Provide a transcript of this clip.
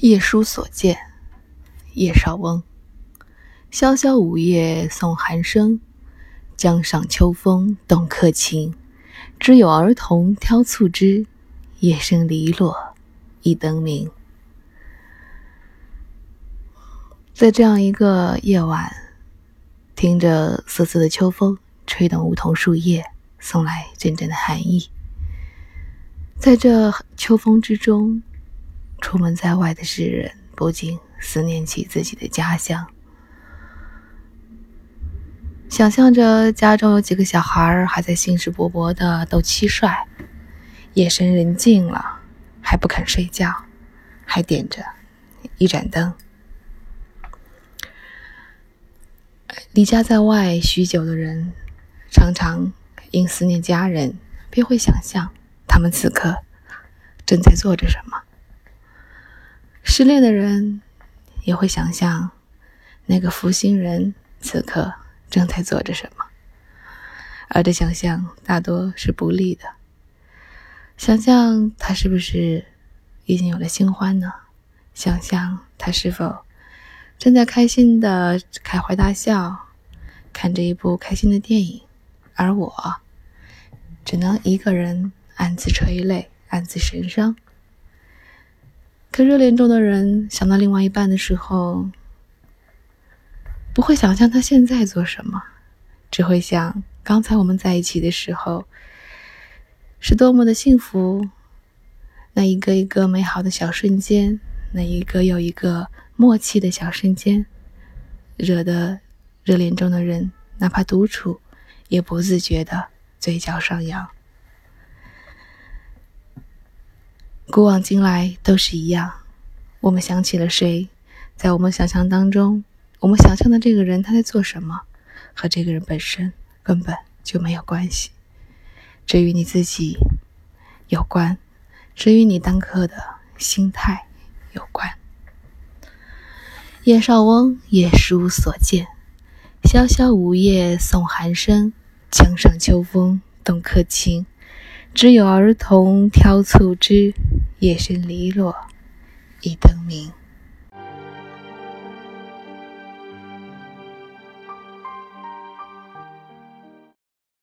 夜书所见，叶绍翁。萧萧梧叶送寒声，江上秋风动客情。知有儿童挑促织，夜深篱落一灯明。在这样一个夜晚，听着瑟瑟的秋风吹动梧桐树叶，送来阵阵的寒意。在这秋风之中。出门在外的诗人不禁思念起自己的家乡，想象着家中有几个小孩还在兴致勃勃的斗蟋蟀，夜深人静了还不肯睡觉，还点着一盏灯。离家在外许久的人，常常因思念家人，便会想象他们此刻正在做着什么。失恋的人也会想象那个负心人此刻正在做着什么，而这想象大多是不利的。想象他是不是已经有了新欢呢？想象他是否正在开心的开怀大笑，看着一部开心的电影，而我只能一个人暗自垂泪，暗自神伤。可热恋中的人想到另外一半的时候，不会想象他现在做什么，只会想刚才我们在一起的时候是多么的幸福。那一个一个美好的小瞬间，那一个又一个默契的小瞬间，惹得热恋中的人哪怕独处也不自觉的嘴角上扬。古往今来都是一样，我们想起了谁，在我们想象当中，我们想象的这个人他在做什么，和这个人本身根本就没有关系，这与你自己有关，这与你当刻的心态有关。叶绍翁夜书所见，萧萧梧叶送寒声，江上秋风动客情。知有儿童挑促织，夜深篱落一灯明。